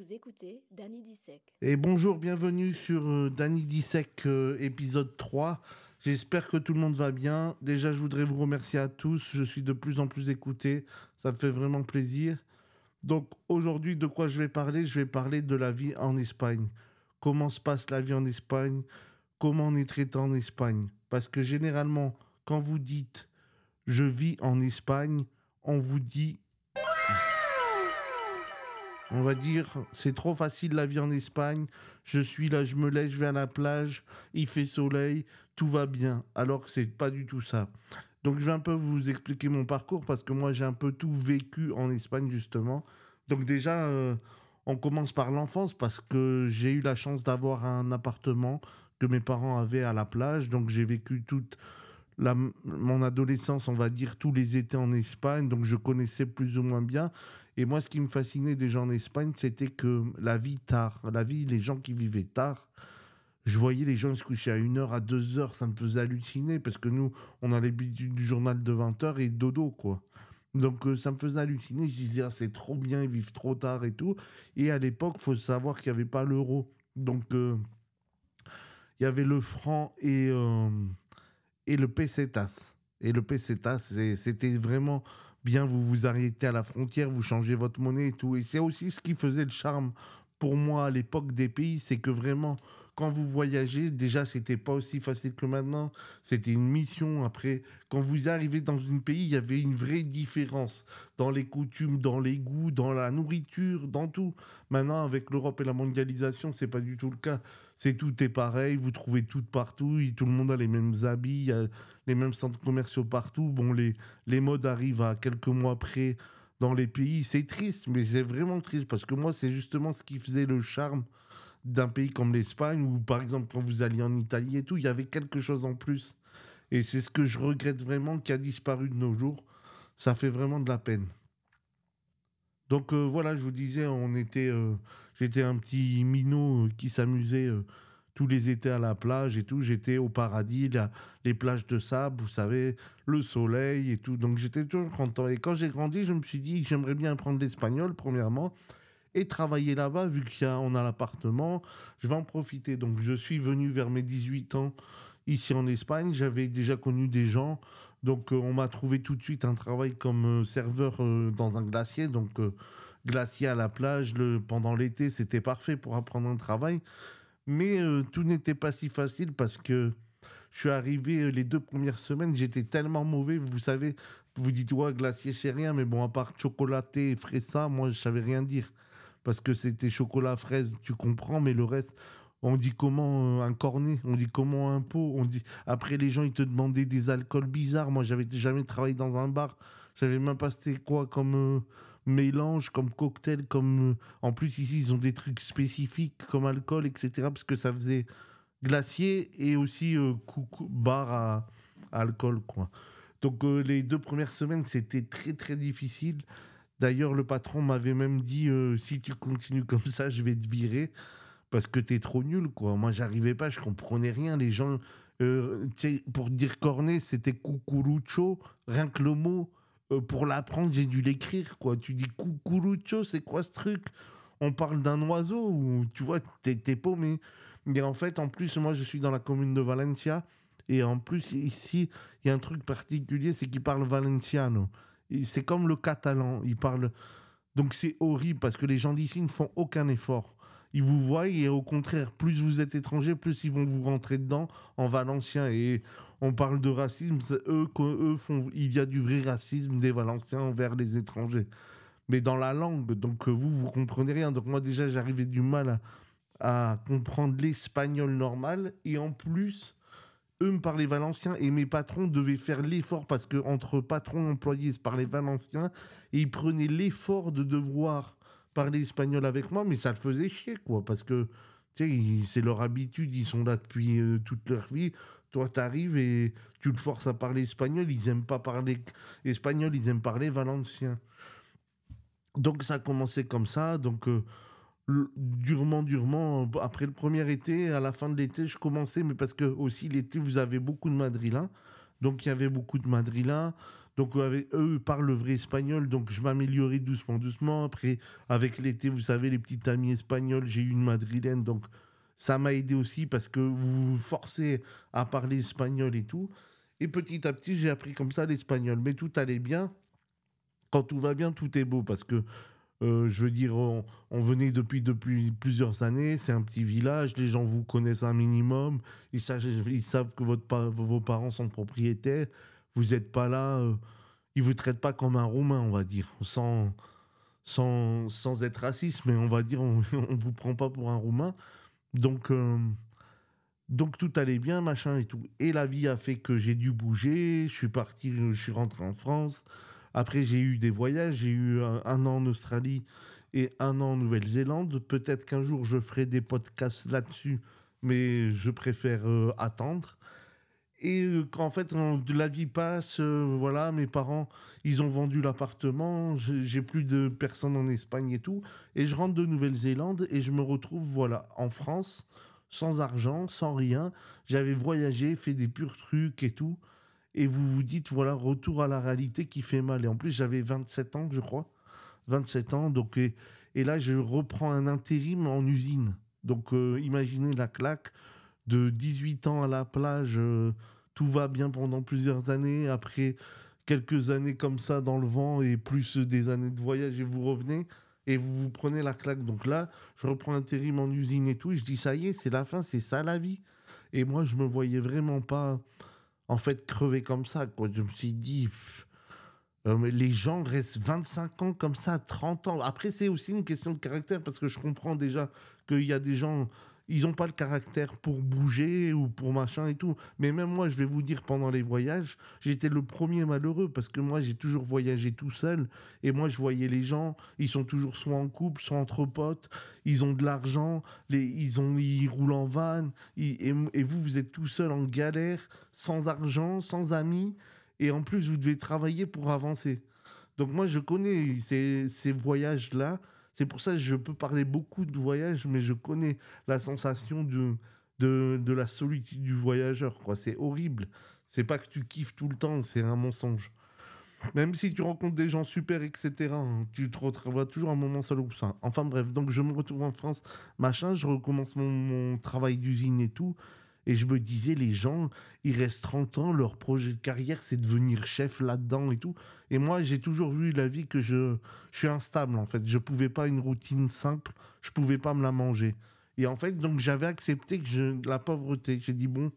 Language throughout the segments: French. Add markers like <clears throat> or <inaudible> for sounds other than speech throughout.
Écoutez Danny Dissec. Et bonjour, bienvenue sur euh, Danny Dissec, euh, épisode 3. J'espère que tout le monde va bien. Déjà, je voudrais vous remercier à tous. Je suis de plus en plus écouté. Ça me fait vraiment plaisir. Donc, aujourd'hui, de quoi je vais parler? Je vais parler de la vie en Espagne. Comment se passe la vie en Espagne? Comment on est traité en Espagne? Parce que généralement, quand vous dites je vis en Espagne, on vous dit on va dire, c'est trop facile la vie en Espagne. Je suis là, je me laisse, je vais à la plage, il fait soleil, tout va bien. Alors que c'est pas du tout ça. Donc je vais un peu vous expliquer mon parcours parce que moi j'ai un peu tout vécu en Espagne justement. Donc déjà, euh, on commence par l'enfance parce que j'ai eu la chance d'avoir un appartement que mes parents avaient à la plage. Donc j'ai vécu toute mon adolescence, on va dire, tous les étés en Espagne. Donc je connaissais plus ou moins bien. Et moi, ce qui me fascinait déjà en Espagne, c'était que la vie tard, la vie, les gens qui vivaient tard, je voyais les gens se coucher à 1h, à 2h, ça me faisait halluciner parce que nous, on a l'habitude du journal de 20h et dodo, quoi. Donc euh, ça me faisait halluciner, je disais, ah, c'est trop bien, ils vivent trop tard et tout. Et à l'époque, faut savoir qu'il n'y avait pas l'euro. Donc euh, il y avait le franc et, euh, et le pesetas. Et le pesetas, c'était vraiment bien vous vous arrêtez à la frontière, vous changez votre monnaie et tout. Et c'est aussi ce qui faisait le charme pour moi à l'époque des pays, c'est que vraiment, quand vous voyagez, déjà, c'était pas aussi facile que maintenant. C'était une mission. Après, quand vous arrivez dans un pays, il y avait une vraie différence dans les coutumes, dans les goûts, dans la nourriture, dans tout. Maintenant, avec l'Europe et la mondialisation, c'est pas du tout le cas. C'est tout est pareil. Vous trouvez tout partout. Tout le monde a les mêmes habits, les mêmes centres commerciaux partout. Bon, les, les modes arrivent à quelques mois après dans les pays. C'est triste, mais c'est vraiment triste parce que moi, c'est justement ce qui faisait le charme d'un pays comme l'Espagne, ou par exemple quand vous alliez en Italie et tout, il y avait quelque chose en plus. Et c'est ce que je regrette vraiment qui a disparu de nos jours. Ça fait vraiment de la peine. Donc euh, voilà, je vous disais, on était, euh, j'étais un petit minot euh, qui s'amusait tous les étés à la plage et tout. J'étais au paradis, les plages de sable, vous savez, le soleil et tout. Donc j'étais toujours content. Et quand j'ai grandi, je me suis dit j'aimerais bien apprendre l'espagnol, premièrement et travailler là-bas, vu qu'on a, a l'appartement, je vais en profiter. Donc je suis venu vers mes 18 ans ici en Espagne, j'avais déjà connu des gens, donc euh, on m'a trouvé tout de suite un travail comme euh, serveur euh, dans un glacier, donc glacier à la plage le, pendant l'été, c'était parfait pour apprendre un travail. Mais tout n'était pas si facile parce que je suis arrivé les deux premières semaines, j'étais tellement mauvais, vous savez, vous dites ouais glacier c'est rien, mais bon à part chocolaté et fresa, moi je savais rien dire parce que c'était chocolat fraise, tu comprends, mais le reste, on dit comment euh, un cornet, on dit comment un pot, on dit après les gens ils te demandaient des alcools bizarres. Moi j'avais jamais travaillé dans un bar, j'avais même pas c'était quoi comme euh, mélange, comme cocktail, comme euh, en plus ici ils ont des trucs spécifiques comme alcool etc parce que ça faisait glacier et aussi bar à, alcool quoi. Donc les deux premières semaines c'était très très difficile. D'ailleurs, le patron m'avait même dit euh, si tu continues comme ça, je vais te virer parce que tu es trop nul, quoi. Moi, j'arrivais pas, je comprenais rien. Les gens, euh, pour dire cornet, c'était cucurucho, rien que le mot. Euh, pour l'apprendre, j'ai dû l'écrire, quoi. Tu dis cucurucho, c'est quoi ce truc? On parle d'un oiseau tu vois, t'es paumé. Mais en fait, en plus, moi, je suis dans la commune de Valencia. Et en plus, ici, il y a un truc particulier, c'est qu'ils parlent valenciano. C'est comme le catalan. Ils parlent. Donc c'est horrible parce que les gens d'ici ne font aucun effort. Ils vous voient et au contraire, plus vous êtes étranger, plus ils vont vous rentrer dedans en valencien. Et on parle de racisme, eux, eux font, il y a du vrai racisme des Valenciens envers les étrangers. Mais dans la langue, donc vous, vous comprenez rien. Donc moi déjà, j'arrivais du mal à comprendre l'espagnol normal. Et en plus, eux me parlaient valencien et mes patrons devaient faire l'effort parce que entre patrons et employés se parlaient valencien et ils prenaient l'effort de devoir parler espagnol avec moi mais ça le faisait chier quoi parce que c'est leur habitude ils sont là depuis euh, toute leur vie. Toi t'arrives et tu te forces à parler espagnol ils aiment pas parler espagnol ils aiment parler valencien. Donc ça a commencé comme ça. Donc euh, durement, durement, après le premier été, à la fin de l'été, je commençais, mais parce que aussi l'été, vous avez beaucoup de madrilins. Donc il y avait beaucoup de madrilins. Donc eux parlent le vrai espagnol, donc je m'améliorais doucement, doucement. Après, avec l'été, vous savez, les petites amies espagnoles, j'ai eu une madrilène, donc ça m'a aidé aussi parce que vous vous forcez à parler espagnol et tout. Et petit à petit, j'ai appris comme ça l'espagnol. Mais tout allait bien. Quand tout va bien, tout est beau parce que euh, je veux dire, on, venait depuis, depuis plusieurs années, c'est un petit village, les gens vous connaissent un minimum, ils savent, que vos parents sont propriétaires, vous n'êtes pas là, euh, ils vous traitent pas comme un Roumain, on va dire, sans, sans, sans être raciste, mais on va dire, on <laughs> ne vous prend pas pour un Roumain. Donc, euh, donc tout allait bien, machin et tout. Et la vie a fait que j'ai dû bouger, je suis parti, je suis rentré en France. Après, j'ai eu des voyages. J'ai eu un, an en Australie et un an en Nouvelle-Zélande. Peut-être qu'un jour, je ferai des podcasts là-dessus, mais je préfère euh, attendre. Et euh, qu'en fait, la vie passe, euh, voilà, mes parents, ils ont vendu l'appartement, j'ai plus de personnes en Espagne et tout. Et je rentre de Nouvelle-Zélande et je me retrouve, voilà, en France, sans argent, sans rien. J'avais voyagé, fait des purs trucs et tout et vous vous dites, voilà, retour à la réalité qui fait mal. Et en plus, j'avais 27 ans, je crois. 27 ans, donc, et, là, je reprends un intérim en usine. Donc, euh, imaginez la claque de 18 ans à la plage, euh, tout va bien pendant plusieurs années. Après quelques années comme ça dans le vent et plus des années de voyage, et vous revenez et vous vous prenez la claque. Donc là, je reprends intérim en usine et tout, et je dis, ça y est, c'est la fin, c'est ça la vie. Et moi, je me voyais vraiment pas en fait crever comme ça. Quoi. Je me suis dit, euh, les gens restent 25 ans comme ça, 30 ans. Après, c'est aussi une question de caractère parce que je comprends déjà qu'il y a des gens ils n'ont pas le caractère pour bouger ou pour machin et tout. Mais même moi, je vais vous dire, pendant les voyages, j'étais le premier malheureux parce que moi, j'ai toujours voyagé tout seul. Et moi, je voyais les gens, ils sont toujours soit en couple, soit entre potes, ils ont de l'argent, ils, ils roulent en van. et, vous, vous êtes tout seul en galère, sans argent, sans amis. Et en plus, vous devez travailler pour avancer. Donc moi, je connais ces, ces voyages-là. C'est pour ça que je peux parler beaucoup de voyage, mais je connais la sensation de, de, la solitude du voyageur. Quoi. C'est horrible. C'est pas que tu kiffes tout le temps, c'est un mensonge. Même si tu rencontres des gens super, etc., hein, tu te retrouveras toujours un moment seul ou ça. Enfin bref, donc je me retrouve en France, machin, je recommence mon, mon travail d'usine et tout. Et je me disais, les gens, ils restent 30 ans, leur projet de carrière, c'est devenir chef là-dedans et tout. Et moi, j'ai toujours vu la vie que je, je suis instable, en fait. Je pouvais pas une routine simple, je pouvais pas me la manger. Et en fait, donc j'avais accepté que je, la pauvreté. J'ai dit, bon,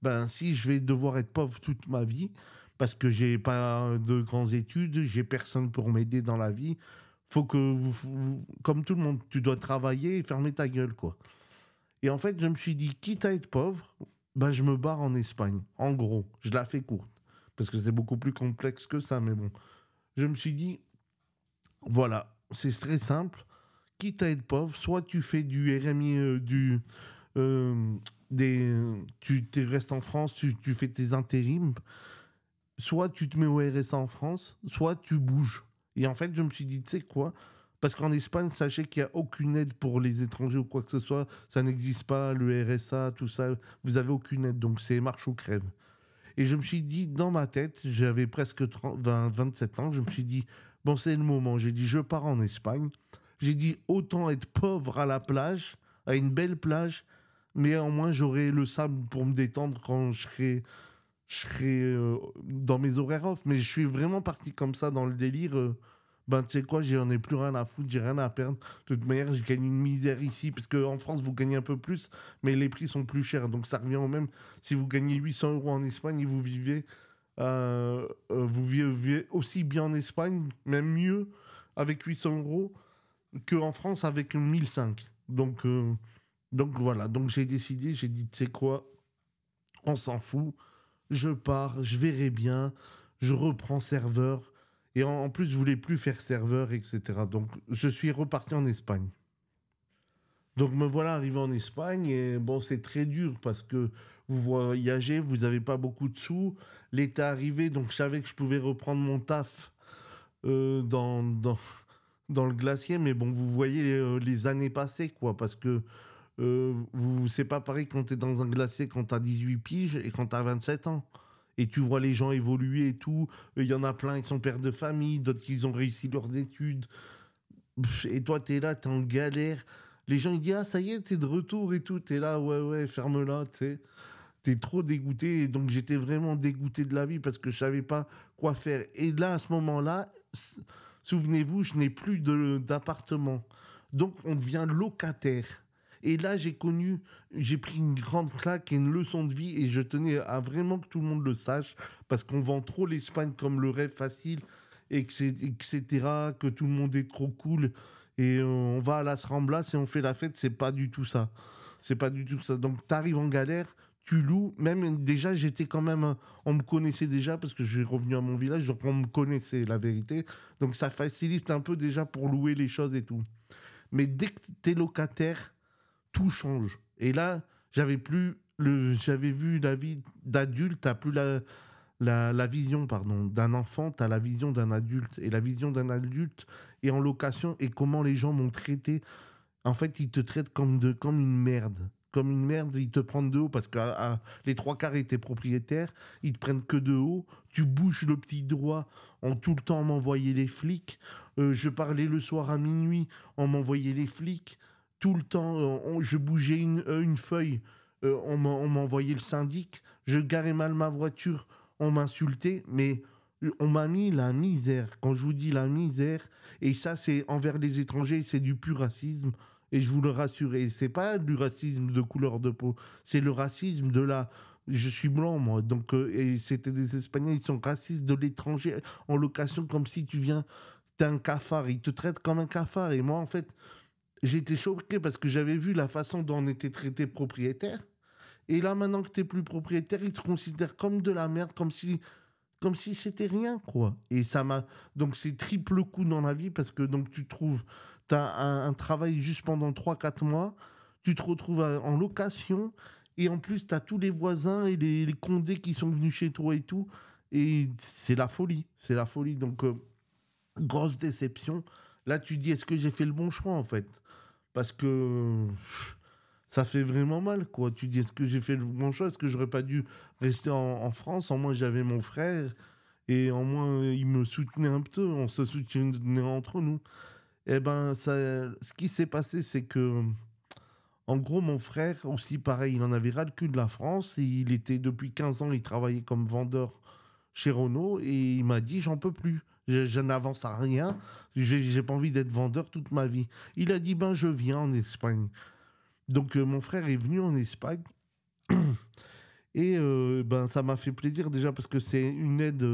ben si je vais devoir être pauvre toute ma vie, parce que j'ai pas de grandes études, j'ai personne pour m'aider dans la vie, faut que, vous, comme tout le monde, tu dois travailler et fermer ta gueule, quoi. Et en fait, je me suis dit, quitte à être pauvre, ben, je me barre en Espagne. En gros, je la fais courte. Parce que c'est beaucoup plus complexe que ça, mais bon. Je me suis dit, voilà, c'est très simple. Quitte à être pauvre, soit tu fais du RMI, euh, du. Euh, des, tu restes en France, tu, tu fais tes intérims, soit tu te mets au RSA en France, soit tu bouges. Et en fait, je me suis dit, tu sais quoi, parce qu'en Espagne, sachez qu'il n'y a aucune aide pour les étrangers ou quoi que ce soit. Ça n'existe pas, le RSA, tout ça. Vous avez aucune aide. Donc c'est marche ou crève. Et je me suis dit, dans ma tête, j'avais presque 20, 27 ans, je me suis dit, bon, c'est le moment. J'ai dit, je pars en Espagne. J'ai dit, autant être pauvre à la plage, à une belle plage, mais au moins j'aurai le sable pour me détendre quand je serai, je serai euh, dans mes horaires off. Mais je suis vraiment parti comme ça dans le délire. Euh, ben tu sais quoi, j'en ai plus rien à foutre, j'ai rien à perdre. De toute manière, j'ai gagné une misère ici, parce qu'en France, vous gagnez un peu plus, mais les prix sont plus chers. Donc ça revient au même. Si vous gagnez 800 euros en Espagne, vous vivez, euh, euh, vous vivez aussi bien en Espagne, même mieux, avec 800 euros, qu'en France avec 1005. Donc, euh, donc voilà, donc j'ai décidé, j'ai dit, tu sais quoi, on s'en fout, je pars, je verrai bien, je reprends serveur et en, plus, je voulais plus faire serveur, etc. Donc, je suis reparti en Espagne. Donc, me voilà arrivé en Espagne. Et bon, c'est très dur parce que vous voyagez, vous n'avez pas beaucoup de sous. L'été arrivé, donc je savais que je pouvais reprendre mon taf euh, dans, dans, dans, le glacier. Mais bon, vous voyez euh, les, années passées, quoi. Parce que euh, vous, c'est pas pareil quand tu es dans un glacier quand tu as 18 piges et quand tu as 27 ans. Et tu vois les gens évoluer et tout. Il y en a plein qui sont pères de famille, d'autres qui ont réussi leurs études. Et toi, tu es là, tu es en galère. Les gens, ils disent, ah, ça y est, tu es de retour et tout. Tu es là, ouais, ouais, ferme-la, tu sais. Tu es trop dégoûté. Et donc, j'étais vraiment dégoûté de la vie parce que je savais pas quoi faire. Et là, à ce moment-là, souvenez-vous, je n'ai plus d'appartement. Donc, on devient locataire. Et là, j'ai connu, j'ai pris une grande claque et une leçon de vie et je tenais à vraiment que tout le monde le sache parce qu'on vend trop l'Espagne comme le rêve facile, etc., que tout le monde est trop cool et on va à Las Ramblas et on fait la fête. C'est pas du tout ça. C'est pas du tout ça. Donc, tu arrives en galère, tu loues. Même déjà, j'étais quand même. On me connaissait déjà parce que je suis revenu à mon village, donc on me connaissait la vérité. Donc, ça facilite un peu déjà pour louer les choses et tout. Mais dès que tu es locataire, change. Et là, j'avais plus le, j'avais vu la vie d'adulte, t'as plus la, la, vision pardon d'un enfant, t'as la vision d'un adulte et la vision d'un adulte est en location et comment les gens m'ont traité. En fait, ils te traitent comme de comme une merde, comme une merde. Ils te prennent de haut parce que les trois quarts étaient propriétaires, ils te prennent que de haut. Tu bouges le petit doigt, en tout le temps m'envoyer les flics. Euh, je parlais le soir à minuit, on m'envoyait les flics tout le temps, euh, je bougeais une, euh, feuille, euh, on m'envoyait le syndic, je garais mal ma voiture, on m'insultait, mais on m'a mis la misère. Quand je vous dis la misère, et ça c'est envers les étrangers, c'est du pur racisme. Et je vous le rassure, c'est pas du racisme de couleur de peau, c'est le racisme de la. Je suis blanc moi, donc et c'était des Espagnols, ils sont racistes de l'étranger en location comme si tu viens d'un cafard, ils te traitent comme un cafard. Et moi en fait, j'étais choqué parce que j'avais vu la façon dont on était traité propriétaire. Et là, maintenant que tu n'es plus propriétaire, ils te considèrent comme de la merde, comme si comme si c'était rien, quoi. Et ça m'a. Donc, c'est triple coup dans la vie parce que donc tu trouves. Tu as un, travail juste pendant 3-4 mois, tu te retrouves en location, et en plus, tu as tous les voisins et les, condés qui sont venus chez toi et tout. Et c'est la folie. C'est la folie. Donc, euh, grosse déception. Là, tu dis, est-ce que j'ai fait le bon choix, en fait? Parce que ça fait vraiment mal, quoi. Tu dis, est-ce que j'ai fait le bon choix? Est-ce que j'aurais pas dû rester en, France? En moins, j'avais mon frère et en moins, il me soutenait un peu. On se soutenait entre nous. Eh ben, ça, ce qui s'est passé, c'est que, en gros, mon frère aussi, pareil, il en avait ras le cul de la France. Et il était depuis 15 ans, il travaillait comme vendeur chez Renault et il m'a dit, j'en peux plus. Je, n'avance à rien. J'ai pas envie d'être vendeur toute ma vie. Il a dit ben je viens en Espagne. Donc euh, mon frère est venu en Espagne. <clears throat> Et euh, ben ça m'a fait plaisir déjà parce que c'est une aide,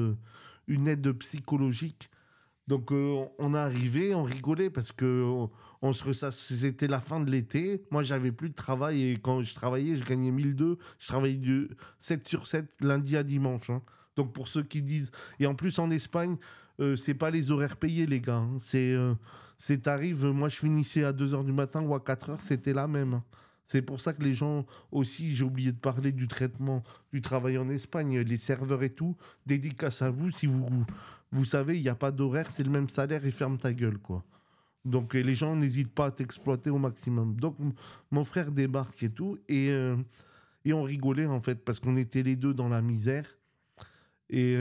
une aide psychologique. Donc euh, on est arrivé, on rigolait parce que on, se c'était la fin de l'été. Moi j'avais plus de travail et quand je travaillais, je gagnais 1002. Je travaillais de 7 sur 7 lundi à dimanche. Hein. Donc pour ceux qui disent et en plus en Espagne, euh, c'est pas les horaires payés, les gars. Hein. C'est euh, c'est tarif. Moi, je finissais à 2h du matin ou à 4h, c'était la même. C'est pour ça que les gens aussi, j'ai oublié de parler du traitement du travail en Espagne, les serveurs et tout, dédicace à vous. Si vous, vous savez, il n'y a pas d'horaire, c'est le même salaire et ferme ta gueule, quoi. Donc les gens n'hésitent pas à t'exploiter au maximum. Donc mon frère débarque et tout, et, euh, et on rigolait en fait, parce qu'on était les deux dans la misère. Et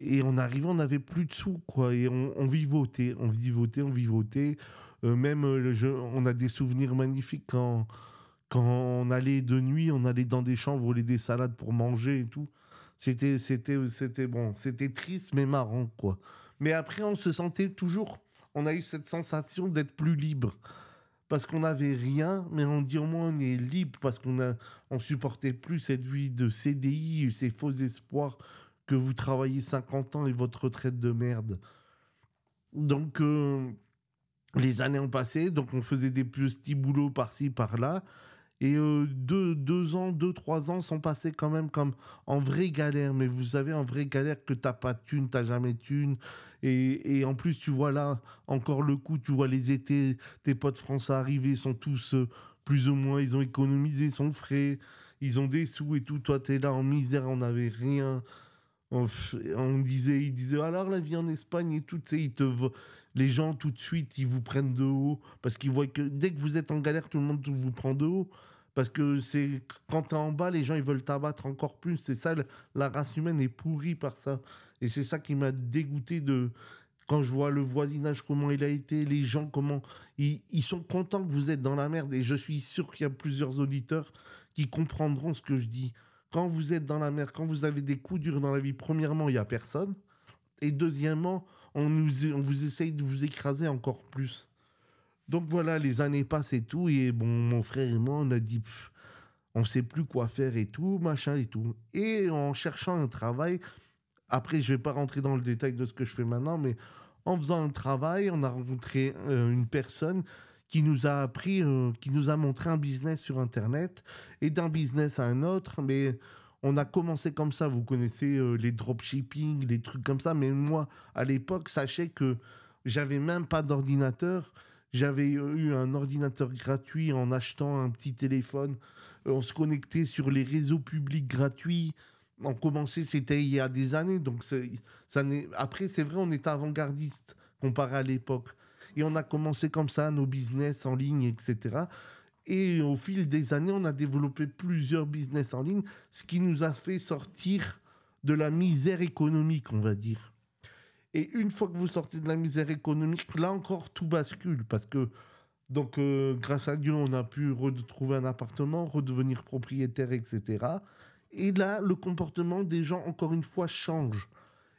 et en arrivant, on n'avait plus de sous, quoi. Et on, on vivotait, on vivotait, on vivotait. Euh, même, euh, le on a des souvenirs magnifiques quand, quand on allait de nuit, on allait dans des champs voler des salades pour manger et tout. C'était, c'était, c'était bon, c'était triste mais marrant, quoi. Mais après, on se sentait toujours, on a eu cette sensation d'être plus libre. Parce qu'on n'avait rien, mais on dit au moins on est libre parce qu'on a, on supportait plus cette vie de CDI, ces faux espoirs que vous travaillez 50 ans et votre retraite de merde. Donc, euh, les années ont passé, donc on faisait des petits boulots par-ci, par-là. Et euh, deux, ans, deux, trois ans sont passés quand même comme en vraie galère. Mais vous savez, en vraie galère que t'as pas de thune, t'as jamais de thune. Et, en plus, tu vois là, encore le coup, tu vois les étés, tes potes français arrivés sont tous euh, plus ou moins, ils ont économisé, son frais, ils ont des sous et tout. Toi, tu es là en misère, on n'avait rien on, disait, il disait alors la vie en Espagne et tout, ils te, les gens tout de suite ils vous prennent de haut parce qu'ils voient que dès que vous êtes en galère, tout le monde vous prend de haut Parce que c'est quand t'es en bas, les gens ils veulent t'abattre encore plus. C'est ça, la race humaine est pourrie par ça. Et c'est ça qui m'a dégoûté de quand je vois le voisinage, comment il a été, les gens, comment ils, sont contents que vous êtes dans la merde. Et je suis sûr qu'il y a plusieurs auditeurs qui comprendront ce que je dis. Quand vous êtes dans la merde, quand vous avez des coups durs dans la vie, premièrement, il n'y a personne. Et deuxièmement, on, on vous essaye de vous écraser encore plus. Donc voilà, les années passent et tout. Et bon, mon frère et moi, on a dit, on ne sait plus quoi faire et tout, machin et tout. Et en cherchant un travail, après, je vais pas rentrer dans le détail de ce que je fais maintenant, mais en faisant un travail, on a rencontré euh, une personne qui nous a appris, euh, qui nous a montré un business sur Internet et d'un business à un autre. Mais on a commencé comme ça. Vous connaissez euh, les dropshipping, les trucs comme ça. Mais moi, à l'époque, sachez que j'avais même pas d'ordinateur. J'avais eu un ordinateur gratuit en achetant un petit téléphone. On se connectait sur les réseaux publics gratuits on commençait, c'était il y a des années. Donc ça après, c'est vrai, on était avant-gardiste comparé à l'époque. Et on a commencé comme ça nos business en ligne, etc. Et au fil des années, on a développé plusieurs business en ligne, ce qui nous a fait sortir de la misère économique, on va dire. Et une fois que vous sortez de la misère économique, là encore, tout bascule. Parce que, donc, euh, grâce à Dieu, on a pu retrouver un appartement, redevenir propriétaire, etc. Et là, le comportement des gens, encore une fois, change.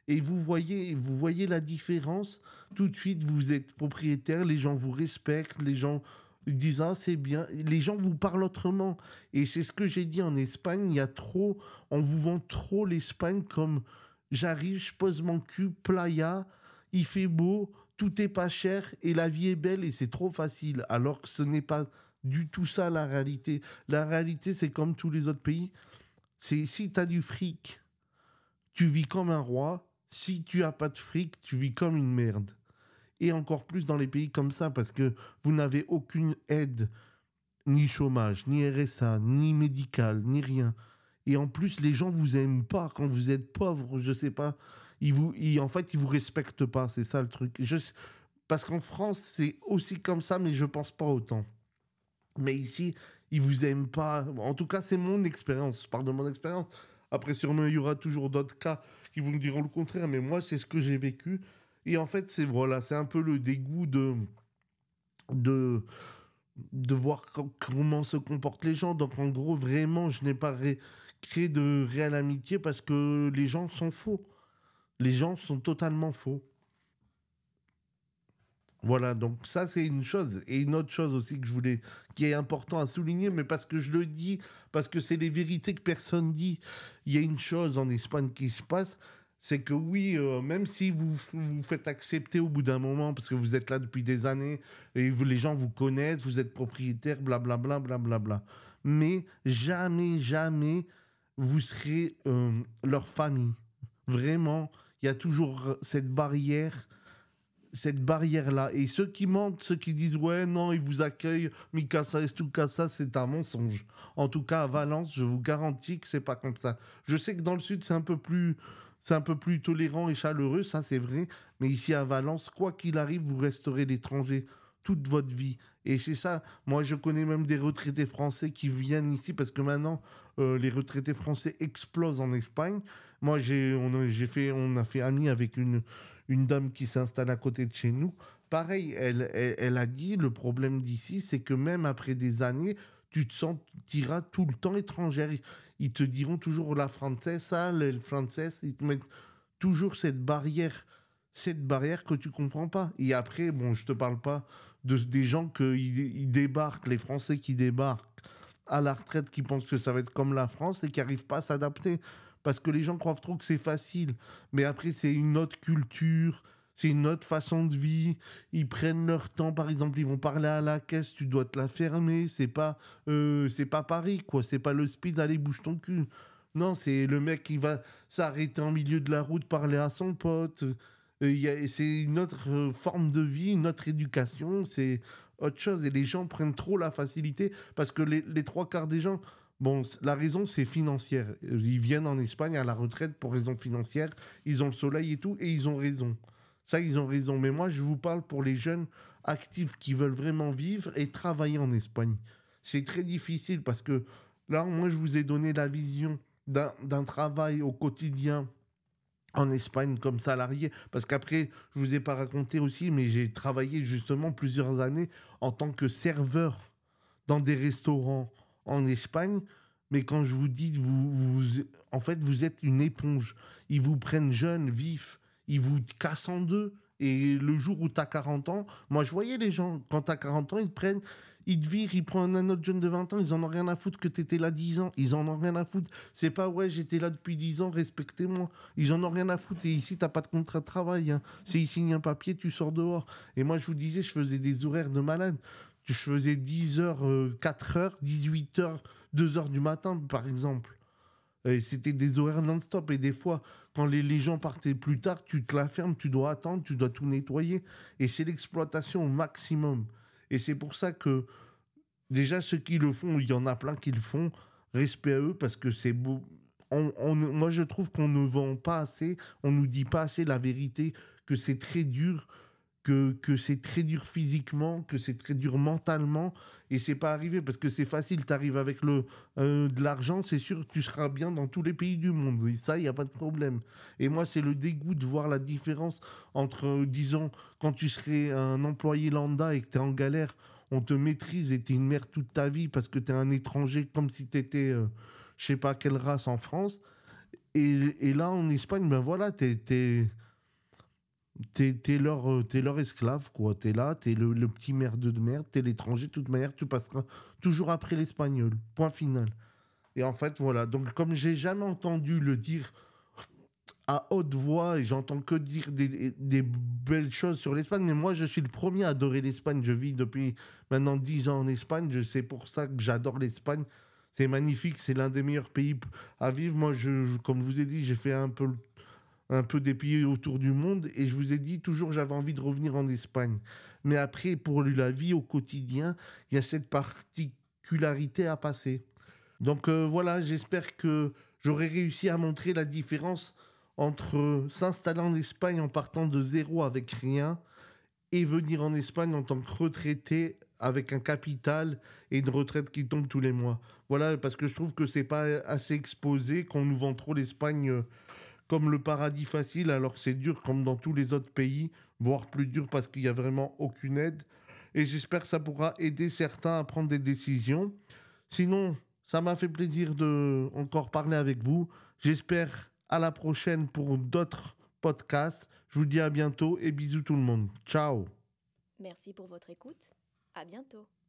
Et vous voyez, vous voyez la différence? Tout de suite, vous êtes propriétaire, les gens vous respectent, les gens disent ah c'est bien, les gens vous parlent autrement. Et c'est ce que j'ai dit en Espagne. Il y a trop, on vous vend trop l'Espagne comme j'arrive, je pose mon cul, playa, il fait beau, tout est pas cher et la vie est belle et c'est trop facile. Alors que ce n'est pas du tout ça la réalité. La réalité, c'est comme tous les autres pays. C'est si tu as du fric, tu vis comme un roi. Si tu as pas de fric, tu vis comme une merde. Et encore plus dans les pays comme ça, parce que vous n'avez aucune aide, ni chômage, ni RSA, ni médical, ni rien. Et en plus, les gens vous aiment pas quand vous êtes pauvre, je sais pas. Ils vous, en fait, ils vous respectent pas, c'est ça le truc. Parce qu'en France, c'est aussi comme ça, mais je pense pas autant. Mais ici, ils vous aiment pas. En tout cas, c'est mon expérience. Je parle de mon expérience. Après, sûrement, il y aura toujours d'autres cas qui vous me diront le contraire. Mais moi, c'est ce que j'ai vécu. Et en fait, c'est voilà, c'est un peu le dégoût de, de, de voir comment se comportent les gens. Donc, en gros, vraiment, je n'ai pas créé de réelle amitié parce que les gens sont faux. Les gens sont totalement faux. Voilà, donc ça c'est une chose. Et une autre chose aussi que je voulais, qui est important à souligner, mais parce que je le dis, parce que c'est les vérités que personne dit. Il y a une chose en Espagne qui se passe, c'est que oui, euh, même si vous vous faites accepter au bout d'un moment, parce que vous êtes là depuis des années, et les gens vous connaissent, vous êtes propriétaire, blablabla, blablabla. Bla, bla, mais jamais, jamais, vous serez euh, leur famille. Vraiment, il y a toujours cette barrière cette barrière-là. Et ceux qui mentent, ceux qui disent ouais, non, ils vous accueillent, Mikasa et ça c'est un mensonge. En tout cas, à Valence, je vous garantis que c'est pas comme ça. Je sais que dans le sud, c'est un peu plus. C'est un peu plus tolérant et chaleureux, ça c'est vrai. Mais ici à Valence, quoi qu'il arrive, vous resterez l'étranger toute votre vie. Et c'est ça. Moi, je connais même des retraités français qui viennent ici parce que maintenant, euh, les retraités français explosent en Espagne. Moi, j'ai, on, j'ai fait, on a fait ami avec une, une dame qui s'installe à côté de chez nous. Pareil, elle, elle, a dit le problème d'ici, c'est que même après des années, tu te sentiras tout le temps étrangère. Ils te diront toujours la française, le français, ils te mettent toujours cette barrière, cette barrière que tu comprends pas. Et après, bon, je te parle pas de des gens qui ils débarquent, les Français qui débarquent à la retraite, qui pensent que ça va être comme la France et qui n'arrivent pas à s'adapter parce que les gens croient trop que c'est facile. Mais après, c'est une autre culture, c'est une autre façon de vie. Ils prennent leur temps, par exemple, ils vont parler à la caisse, tu dois te la fermer. C'est pas, euh, c'est pas Paris, quoi. C'est pas le speed, allez, bouge ton cul. Non, c'est le mec qui va s'arrêter en milieu de la route, parler à son pote. Euh, c'est une autre euh, forme de vie, une autre éducation, c'est autre chose. Et les gens prennent trop la facilité parce que les trois quarts des gens Bon, la raison, c'est financière. Ils viennent en Espagne à la retraite pour raison financière. Ils ont le soleil et tout, et ils ont raison. Ça, ils ont raison. Mais moi, je vous parle pour les jeunes actifs qui veulent vraiment vivre et travailler en Espagne. c'est très difficile parce que là, moi, je vous ai donné la vision d'un travail au quotidien en Espagne comme salarié, parce qu'après, je vous ai pas raconté aussi, mais j'ai travaillé justement plusieurs années en tant que serveur dans des restaurants en Espagne. Mais quand je vous dis, vous, en fait, vous êtes une éponge. Ils vous prennent jeune, vif, ils vous cassent en deux. Et le jour où tu as 40 ans, moi je voyais les gens, quand tu as 40 ans, ils te prennent, ils te virent, ils prennent un autre jeune de 20 ans, ils en ont rien à foutre que tu étais là 10 ans. Ils en ont rien à foutre. C'est pas ouais, j'étais là depuis 10 ans, respectez-moi. Ils en ont rien à foutre. Et ici, t'as pas de contrat de travail. Hein. C'est ici, il y a un papier, tu sors dehors. Et moi, je vous disais, je faisais des horaires de malade. Je faisais 10 heures, 4 euh, heures, 18 heures, 2 heures du matin, par exemple. C'était des horaires non-stop. Et des fois, quand les, gens partaient plus tard, tu te la fermes, tu dois attendre, tu dois tout nettoyer. Et c'est l'exploitation au maximum. Et c'est pour ça que, déjà, ceux qui le font, il y en a plein qui le font. Respect à eux parce que c'est beau. moi, je trouve qu'on ne vend pas assez, on nous dit pas assez la vérité, que c'est très dur que, c'est très dur physiquement, que c'est très dur mentalement, et c'est pas arrivé parce que c'est facile, tu arrives avec le, euh, de l'argent, c'est sûr tu seras bien dans tous les pays du monde, et ça, il n'y a pas de problème. Et moi, c'est le dégoût de voir la différence entre, euh, disons, quand tu serais un employé lambda et que tu es en galère, on te maîtrise et tu es une mère toute ta vie parce que tu es un étranger comme si tu étais, euh, je sais pas quelle race en France. Et, et là, en Espagne, ben voilà, tu es T'es es leur, euh, leur esclave, quoi. T'es là, t'es le, le petit merde de merde, t'es l'étranger. De toute manière, tu passeras toujours après l'espagnol. Point final. Et en fait, voilà. Donc, comme j'ai jamais entendu le dire à haute voix, et j'entends que dire des, des, belles choses sur l'Espagne, mais moi, je suis le premier à adorer l'Espagne. Je vis depuis maintenant 10 ans en Espagne. Je sais pour ça que j'adore l'Espagne. C'est magnifique, c'est l'un des meilleurs pays à vivre. Moi, je, comme je vous ai dit, j'ai fait un peu un peu des pays autour du monde. Et je vous ai dit, toujours, j'avais envie de revenir en Espagne. Mais après, pour la vie au quotidien, il y a cette particularité à passer. Donc euh, voilà, j'espère que j'aurai réussi à montrer la différence entre s'installer en Espagne en partant de zéro avec rien et venir en Espagne en tant que retraité avec un capital et une retraite qui tombe tous les mois. Voilà, parce que je trouve que c'est pas assez exposé, qu'on nous vend trop l'Espagne euh, comme le paradis facile, alors c'est dur comme dans tous les autres pays, voire plus dur parce qu'il n'y a vraiment aucune aide. Et j'espère que ça pourra aider certains à prendre des décisions. Sinon, ça m'a fait plaisir de encore parler avec vous. J'espère à la prochaine pour d'autres podcasts. Je vous dis à bientôt et bisous tout le monde. Ciao. Merci pour votre écoute. À bientôt.